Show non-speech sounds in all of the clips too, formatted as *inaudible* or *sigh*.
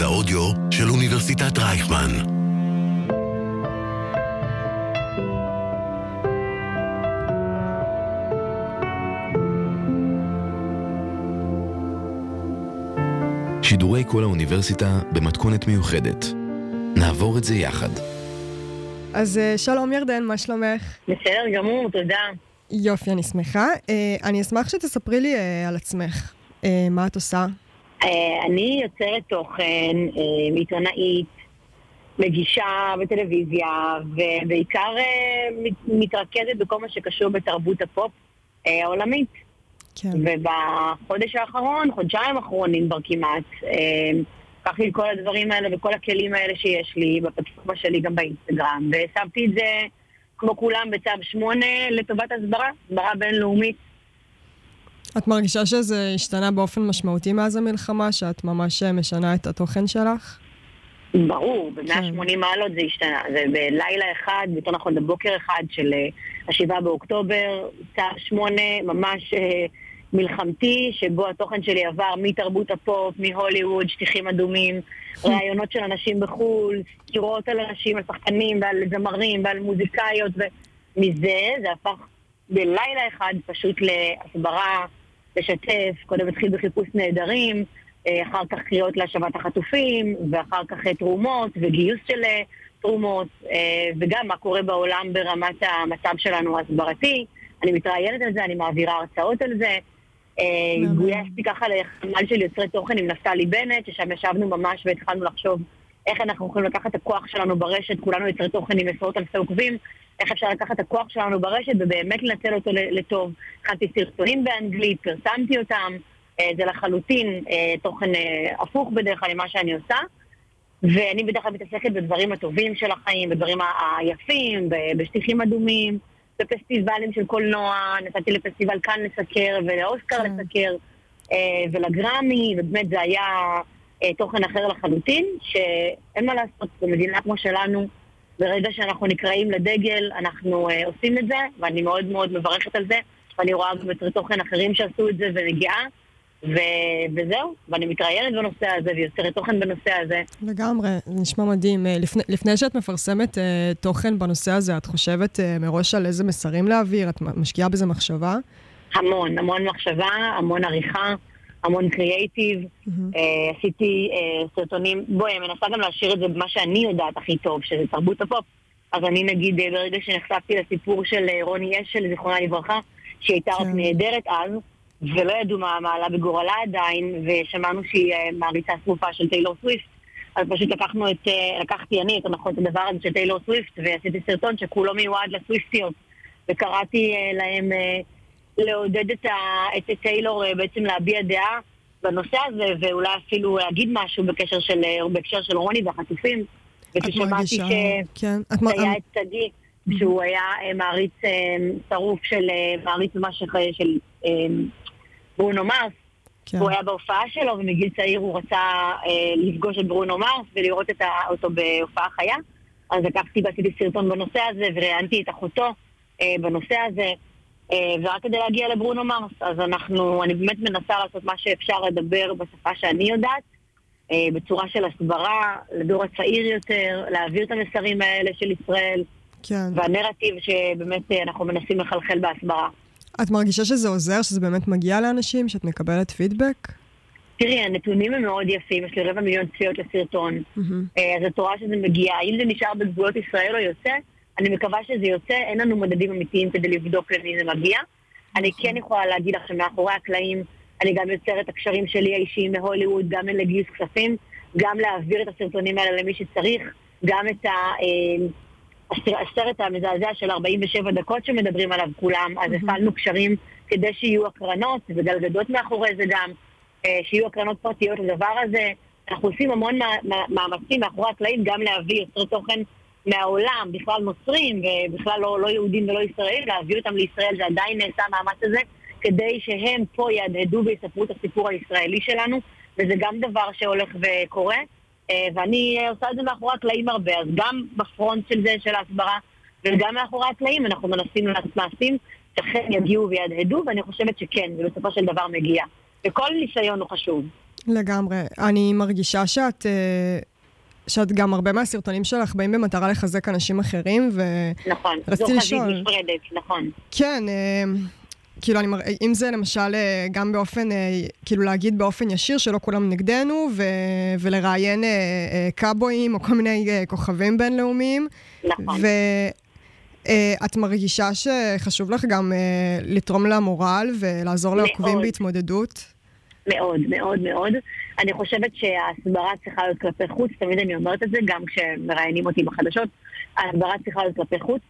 מרכז האודיו של אוניברסיטת רייכמן. שידורי כל האוניברסיטה במתכונת מיוחדת. נעבור את זה יחד. אז אה, שלום ירדן, מה שלומך? בסדר גמור, תודה. יופי, אני שמחה. אה, אני אשמח שתספרי לי אה, על עצמך. מה את עושה? אני יוצרת תוכן, עיתונאית, מגישה בטלוויזיה, ובעיקר מתרכזת בכל מה שקשור בתרבות הפופ העולמית. כן. ובחודש האחרון, חודשיים האחרונים כבר כמעט, לקחתי את כל הדברים האלה וכל הכלים האלה שיש לי בפלטפורמה שלי גם באינסטגרם, ושמתי את זה כמו כולם בצו 8 לטובת הסברה, הסברה בינלאומית. את מרגישה שזה השתנה באופן משמעותי מאז המלחמה, שאת ממש משנה את התוכן שלך? ברור, ב-180 כן. מעלות זה השתנה. זה בלילה אחד, יותר נכון בבוקר אחד של ה-7 אה, באוקטובר, צו 8, ממש... אה, מלחמתי, שבו התוכן שלי עבר מתרבות הפופ, מהוליווד, שטיחים אדומים, *laughs* ראיונות של אנשים בחו"ל, סקירות על אנשים, על שחקנים ועל זמרים ועל מוזיקאיות, ומזה זה הפך בלילה אחד פשוט להסברה, לשתף, קודם התחיל בחיפוש נעדרים, אה, אחר כך קריאות להשבת החטופים, ואחר כך אה, תרומות וגיוס של אה, תרומות, וגם מה קורה בעולם ברמת המצב שלנו ההסברתי. אני מתראיינת על זה, אני מעבירה הרצאות על זה. גויסתי ככה לחמ"ל של יוצרי תוכן עם נפתלי בנט, ששם ישבנו ממש והתחלנו לחשוב איך אנחנו יכולים לקחת את הכוח שלנו ברשת, כולנו יוצרי תוכן עם עשרות אלפי עוקבים, איך אפשר לקחת את הכוח שלנו ברשת ובאמת לנצל אותו לטוב. הכנתי סרטונים באנגלית, פרסמתי אותם, אה, זה לחלוטין אה, תוכן הפוך בדרך כלל ממה שאני עושה. ואני בדרך כלל מתעסקת בדברים הטובים של החיים, בדברים היפים, בשטיחים אדומים. בפסטיבלים של קולנוע, נסעתי לפסטיבל כאן לסקר ולאוסקר כן. לסקר אה, ולגרמי, ובאמת זה היה אה, תוכן אחר לחלוטין, שאין מה לעשות, במדינה כמו שלנו, ברגע שאנחנו נקראים לדגל, אנחנו אה, עושים את זה, ואני מאוד מאוד מברכת על זה, ואני רואה גם יוצרי תוכן אחרים שעשו את זה ונגיעה. ו- וזהו, ואני מתראיינת בנושא הזה ויוצרת תוכן בנושא הזה. לגמרי, נשמע מדהים. אה, לפני, לפני שאת מפרסמת uh, תוכן בנושא הזה, את חושבת uh, מראש על איזה מסרים להעביר? את משקיעה בזה מחשבה? המון, המון מחשבה, המון עריכה, המון קריאייטיב. Mm-hmm. Uh, עשיתי uh, סרטונים, בואי, אני מנסה גם להשאיר את זה במה שאני יודעת הכי טוב, שזה תרבות הפופ. אז אני נגיד, ברגע שנחשפתי לסיפור של רוני אשל, זיכרונה לברכה, שהיא הייתה רק כן. נהדרת אז, ולא ידעו מה מעלה בגורלה עדיין, ושמענו שהיא אה, מעריצה שרופה של טיילור סוויפט. אז פשוט לקחנו את, אה, לקחתי אני, נכון, את הדבר הזה של טיילור סוויפט, ועשיתי סרטון שכולו מיועד לסוויפטיות. וקראתי אה, להם לעודד את, ה, את טיילור בעצם להביע דעה בנושא הזה, ואולי אפילו להגיד משהו בקשר של, בהקשר של רוני והחטופים. וכששמעתי כן. היה את שגיא, שהוא היה מעריץ שרוף של מעריץ ממש של ברונו מרס. כן. הוא היה בהופעה שלו, ומגיל צעיר הוא רצה אה, לפגוש את ברונו מרס ולראות את אותו בהופעה חיה. אז לקחתי ועשיתי סרטון בנושא הזה, וראיינתי את אחותו אה, בנושא הזה, אה, ורק כדי להגיע לברונו מרס. אז אנחנו, אני באמת מנסה לעשות מה שאפשר לדבר בשפה שאני יודעת, אה, בצורה של הסברה, לדור הצעיר יותר, להעביר את המסרים האלה של ישראל, כן. והנרטיב שבאמת אה, אנחנו מנסים לחלחל בהסברה. את מרגישה שזה עוזר, שזה באמת מגיע לאנשים, שאת מקבלת פידבק? תראי, הנתונים הם מאוד יפים, יש לי רבע מיליון צפיות לסרטון. Mm-hmm. אז את רואה שזה מגיע. האם זה נשאר בגבולות ישראל או יוצא? אני מקווה שזה יוצא, אין לנו מדדים אמיתיים כדי לבדוק למי זה מגיע. אני כן יכולה להגיד לך שמאחורי הקלעים, אני גם יוצרת הקשרים שלי האישיים מהוליווד, גם לגיוס כספים, גם להעביר את הסרטונים האלה למי שצריך, גם את ה... אה, הסרט המזעזע של 47 דקות שמדברים עליו כולם, אז הפעלנו קשרים כדי שיהיו הקרנות, וגלגדות מאחורי זה גם, אה, שיהיו הקרנות פרטיות לדבר הזה. אנחנו עושים המון מאמצים מאחורי הקלעים גם להביא יוצרי תוכן מהעולם, בכלל נוצרים ובכלל לא, לא יהודים ולא ישראלים, להביא אותם לישראל, זה עדיין נעשה המאמץ הזה, כדי שהם פה יהדהדו ויספרו את הסיפור הישראלי שלנו, וזה גם דבר שהולך וקורה. אה, ואני עושה את זה מאחורי הקלעים הרבה, אז גם בפרונט של זה, של ההסברה, וגם מאחורי הקלעים אנחנו מנסים לעשות מעשים שאכן יגיעו ויהדהדו, ואני חושבת שכן, ובסופו של דבר מגיע. וכל ניסיון הוא חשוב. לגמרי. אני מרגישה שאת... אה, שאת גם הרבה מהסרטונים שלך באים במטרה לחזק אנשים אחרים, ו... נכון, זו חזית נפרדת, נכון. כן, אה, כאילו, אני מר... אם זה למשל אה, גם באופן, אה, כאילו להגיד באופן ישיר שלא כולם נגדנו, ו... ולראיין קאבויים או כל מיני כוכבים בינלאומיים. נכון. ואת מרגישה שחשוב לך גם לתרום למורל ולעזור לעוקבים בהתמודדות? מאוד, מאוד, מאוד. אני חושבת שההסברה צריכה להיות כלפי חוץ, תמיד אני אומרת את זה, גם כשמראיינים אותי בחדשות, ההסברה צריכה להיות כלפי חוץ,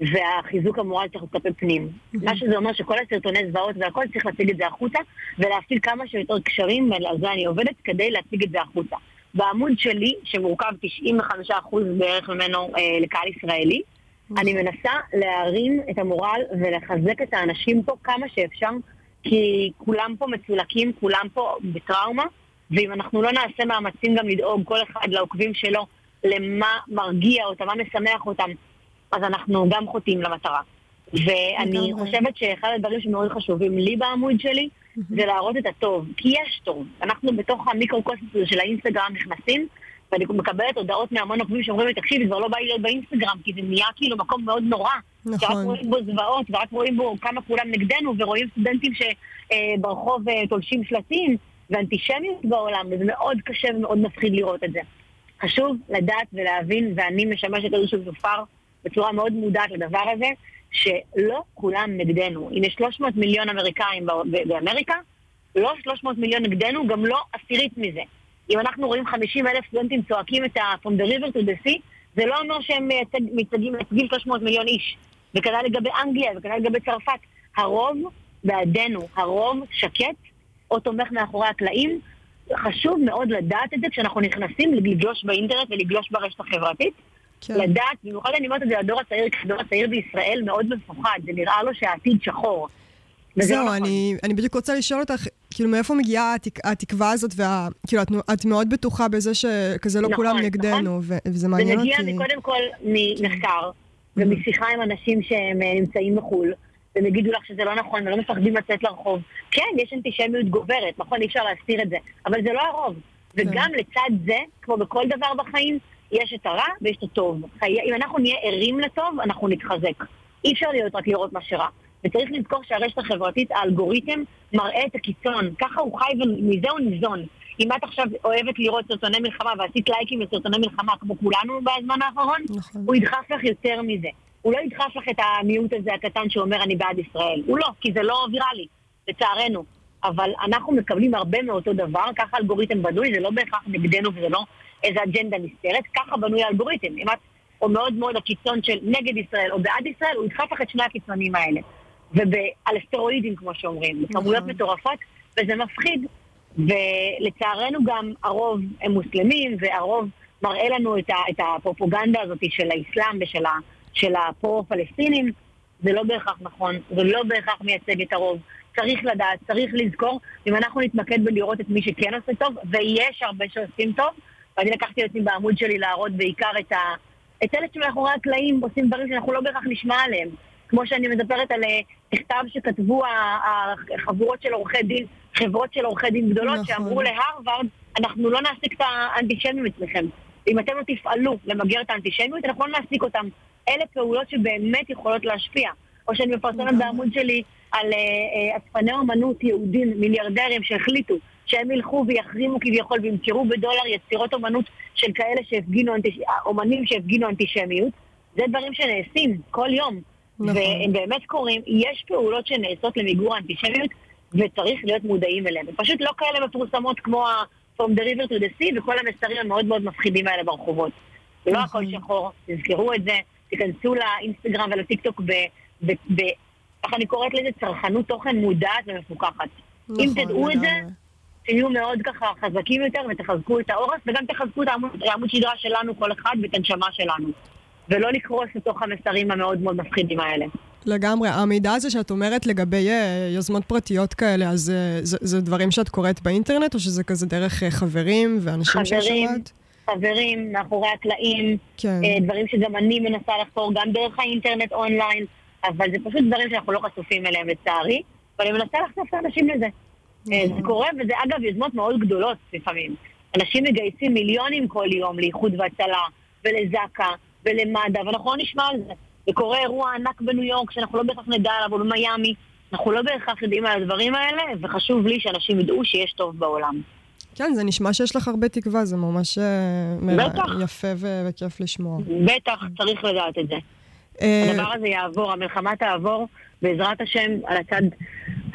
והחיזוק המורל צריך להיות כלפי פנים. מה שזה אומר שכל הסרטוני זוועות והכל צריך להציג את זה החוצה, ולהפעיל כמה שיותר קשרים, ועל זה אני עובדת, כדי להציג את זה החוצה. בעמוד שלי, שמורכב 95% בערך ממנו אה, לקהל ישראלי, אני מנסה להרים את המורל ולחזק את האנשים פה כמה שאפשר, כי כולם פה מצולקים, כולם פה בטראומה, ואם אנחנו לא נעשה מאמצים גם לדאוג כל אחד לעוקבים שלו למה מרגיע אותם, מה משמח אותם, אז אנחנו גם חוטאים למטרה. ואני חושבת שאחד הדברים שמאוד חשובים לי בעמוד שלי, זה להראות את הטוב, כי יש טוב. אנחנו בתוך המיקרו-קוסמוס של האינסטגרם נכנסים, ואני מקבלת הודעות מהמון עוקבים שאומרים לי, תקשיבי, כבר לא בא לי להיות באינסטגרם, כי זה נהיה כאילו מקום מאוד נורא. נכון. שרק רואים בו זוועות, ורק רואים בו כמה כולם נגדנו, ורואים סטודנטים שברחוב אה, תולשים שלטים, ואנטישמיות בעולם, וזה מאוד קשה ומאוד מפחיד לראות את זה. חשוב לדעת ולהבין, ואני משמשת איזשהו שופר בצורה מאוד מודעת לדבר הזה, שלא כולם נגדנו. אם יש 300 מיליון אמריקאים באמריקה, לא 300 מיליון נגדנו, גם לא עשירית מזה. אם אנחנו רואים 50 אלף סטודנטים צועקים את ה-From the river to the sea, זה לא אומר שהם מייצגים 300 מיליון איש. וכנ"ל לגבי אנגליה, וכנ"ל לגבי צרפת. הרוב בעדנו, הרוב שקט, או תומך מאחורי הקלעים. חשוב מאוד לדעת את זה כשאנחנו נכנסים לגלוש באינטרנט ולגלוש ברשת החברתית. כן. לדעת, במיוחד אני אומרת את זה לדור הצעיר, כי הדור הצעיר בישראל מאוד מפוחד, זה נראה לו שהעתיד שחור. זהו, לא נכון. אני, אני בדיוק רוצה לשאול אותך, כאילו, מאיפה מגיעה התק, התקווה הזאת, וה, כאילו, את, את מאוד בטוחה בזה שכזה לא נכון, כולם נגדנו, נכון. ו, וזה מעניין אותי. זה מגיע קודם כל ממחקר, ומשיחה עם אנשים שהם אה, נמצאים בחו"ל, והם יגידו לך שזה לא נכון, ולא מפחדים לצאת לרחוב. כן, יש אנטישמיות גוברת, נכון, אי אפשר להסתיר את זה, אבל זה לא הרוב. וגם כן. לצד זה, כמו בכל דבר בחיים, יש את הרע ויש את הטוב. אם אנחנו נהיה ערים לטוב, אנחנו נתחזק. אי אפשר להיות רק לראות מה שרע. וצריך לזכור שהרשת החברתית, האלגוריתם, מראה את הקיצון. ככה הוא חי ומזה הוא ניזון. אם את עכשיו אוהבת לראות סרטוני מלחמה ועשית לייקים לסרטוני מלחמה, כמו כולנו בזמן האחרון, נכון. הוא ידחף לך יותר מזה. הוא לא ידחף לך את המיעוט הזה הקטן שאומר אני בעד ישראל. הוא לא, כי זה לא ויראלי, לצערנו. אבל אנחנו מקבלים הרבה מאותו דבר, ככה אלגוריתם בנוי, זה לא בהכרח נגדנו וזה לא איזה אג'נדה נסתרת, ככה בנוי האלגוריתם. אם את, או מאוד מאוד הקיצון של נגד ישראל או בעד ישראל, הוא ידחף לך את שני הקיצונים האלה. ועל אסטרואידים, כמו שאומרים, בכמויות נכון. מטורפות, וזה מפחיד. ולצערנו גם הרוב הם מוסלמים, והרוב מראה לנו את, ה, את הפרופוגנדה הזאת של האסלאם ושל ה, של הפרו-פלסטינים. זה לא בהכרח נכון, זה לא בהכרח מייצג את הרוב. צריך לדעת, צריך לזכור, אם אנחנו נתמקד בלראות את מי שכן עושה טוב, ויש הרבה שעושים טוב, ואני לקחתי אותי בעמוד שלי להראות בעיקר את, ה... את אלה שמאחורי הקלעים עושים דברים שאנחנו לא בהכרח נשמע עליהם. כמו שאני מדברת על אה, מכתב שכתבו החבורות של עורכי דין, חברות של עורכי דין גדולות, נכון. שאמרו להרווארד, אנחנו לא נעסיק את האנטישמים אצלכם. אם אתם לא תפעלו למגר את האנטישמיות, אנחנו לא נעסיק אותם. אלה פעולות שבאמת יכולות להשפיע. או שאני מפרסמת נכון. בעמוד שלי על אספני uh, uh, אומנות יהודים, מיליארדרים שהחליטו שהם ילכו ויחרימו כביכול וימכרו בדולר יצירות אומנות של כאלה שהפגינו, אנטיש... אומנים שהפגינו אנטישמיות. זה דברים שנעשים כל יום. נכון. והם באמת קורים. יש פעולות שנעשות למיגור האנטישמיות, וצריך להיות מודעים אליהם. הם פשוט לא כאלה מפורסמות כמו ה- From the river to the sea וכל המסרים המאוד מאוד מפחידים האלה ברחובות. זה לא הכל נכון. שחור, תזכרו את זה, תיכנסו לאינסטגרם ולטיקטוק ב... ב, ב איך אני קוראת לזה? צרכנות תוכן מודעת ומפוקחת. נכון, אם תדעו את זה, תהיו מאוד ככה חזקים יותר ותחזקו את העורף, וגם תחזקו את העמוד, העמוד שדרה שלנו, כל אחד, ואת הנשמה שלנו. ולא לקרוס לתוך המסרים המאוד מאוד מפחידים האלה. לגמרי. המידע הזה שאת אומרת לגבי uh, יוזמות פרטיות כאלה, אז uh, זה, זה דברים שאת קוראת באינטרנט, או שזה כזה דרך uh, חברים ואנשים ששמעת? חברים, מאחורי הקלעים, כן. דברים שגם אני מנסה לחקור גם דרך האינטרנט אונליין, אבל זה פשוט דברים שאנחנו לא חשופים אליהם לצערי, ואני מנסה לחשוף את האנשים לזה. אה, זה קורה, וזה אגב יוזמות מאוד גדולות לפעמים. אנשים מגייסים מיליונים כל יום לאיחוד והצלה, ולזק"א, ולמד"א, ואנחנו לא נשמע על זה. וקורה אירוע ענק בניו יורק שאנחנו לא בהכרח נדע עליו, או במיאמי. אנחנו לא בהכרח יודעים על הדברים האלה, וחשוב לי שאנשים ידעו שיש טוב בעולם. כן, זה נשמע שיש לך הרבה תקווה, זה ממש אה, בטח. יפה ו- וכיף לשמוע. בטח, צריך לדעת את זה. אה, הדבר הזה יעבור, המלחמה תעבור, בעזרת השם, על הצד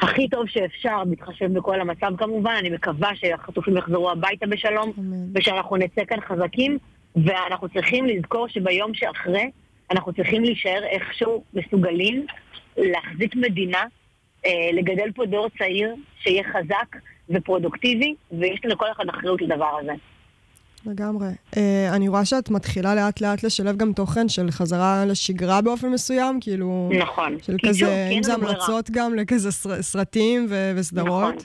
הכי טוב שאפשר, בהתחשב בכל המצב כמובן. אני מקווה שהחטופים יחזרו הביתה בשלום. ושאנחנו נצא כאן חזקים, ואנחנו צריכים לזכור שביום שאחרי, אנחנו צריכים להישאר איכשהו מסוגלים להחזיק מדינה, אה, לגדל פה דור צעיר שיהיה חזק ופרודוקטיבי, ויש לנו כל אחד אחריות לדבר הזה. לגמרי. Uh, אני רואה שאת מתחילה לאט לאט לשלב גם תוכן של חזרה לשגרה באופן מסוים, כאילו... נכון. של שוב, כזה, אם זה לנו ברירה. המלצות גם לכזה סר- סרטים ו- וסדרות. נכון.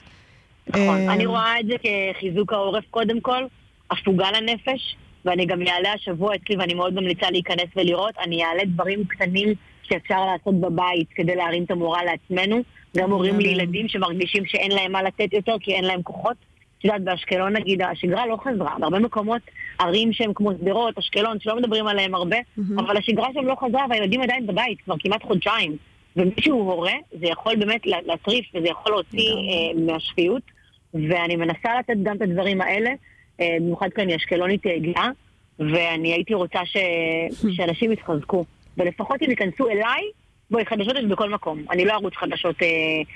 נכון. אה, אני רואה את זה כחיזוק העורף קודם כל, הפוגה לנפש, ואני גם אעלה השבוע אצלי, ואני מאוד ממליצה להיכנס ולראות, אני אעלה דברים קטנים שאפשר לעשות בבית כדי להרים את המורל לעצמנו. גם הורים. לילדים שמרגישים שאין להם מה לתת יותר כי אין להם כוחות. את יודעת, באשקלון נגיד, השגרה לא חזרה. בהרבה מקומות, ערים שהם כמו שדרות, אשקלון, שלא מדברים עליהם הרבה. אבל השגרה שם לא חזרה והילדים עדיין בבית כבר כמעט חודשיים. ומישהו הורה, זה יכול באמת לה- להטריף וזה יכול להוציא. אה, מהשפיות. ואני מנסה לתת גם את הדברים האלה, במיוחד כי אני אשקלונית אה, גאה, ואני הייתי רוצה ש... *laughs* שאנשים יתחזקו. ולפחות אם ייכנסו אליי, בואי, חדשות יש בכל מקום. אני לא ערוץ חדשות... אה,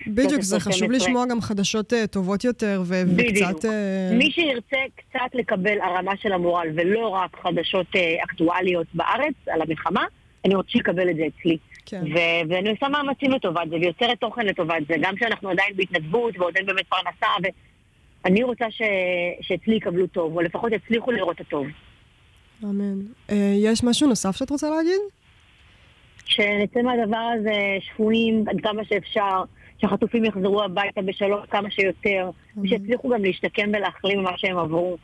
בדיוק, זה 13, חשוב 12. לשמוע גם חדשות אה, טובות יותר, ו-. וקצת... אה, מי שירצה קצת לקבל הרמה של המורל, ולא רק חדשות אה, אקטואליות בארץ על המלחמה, אני רוצה שיקבל את זה אצלי. כן. ו- ואני עושה מאמצים לטובת זה, ויוצרת תוכן לטובת זה, גם שאנחנו עדיין בהתנדבות ועוד אין באמת פרנסה, ואני רוצה ש- שאצלי יקבלו טוב, או לפחות יצליחו לראות את הטוב. אמן. אה, יש משהו נוסף שאת רוצה להגיד? שנצא מהדבר הזה שפויים עד כמה שאפשר, שהחטופים יחזרו הביתה בשלום כמה שיותר, ושיצליחו גם להשתקם ולהחלים ממה שהם עברו.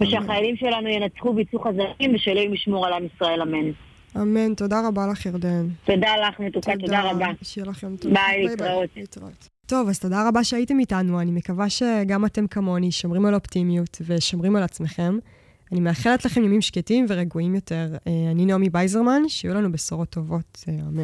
ושהחיילים שלנו ינצחו ויצאו חזקים, ושאלוהים ישמור על עם ישראל, אמן. אמן, תודה רבה לך, ירדן. תודה לך, מתוקה, תודה רבה. שיהיה יום טוב. ביי, להתראות. טוב, אז תודה רבה שהייתם איתנו. אני מקווה שגם אתם כמוני שומרים על אופטימיות ושומרים על עצמכם. אני מאחלת לכם ימים שקטים ורגועים יותר. אה, אני נעמי בייזרמן, שיהיו לנו בשורות טובות. אה, אמן.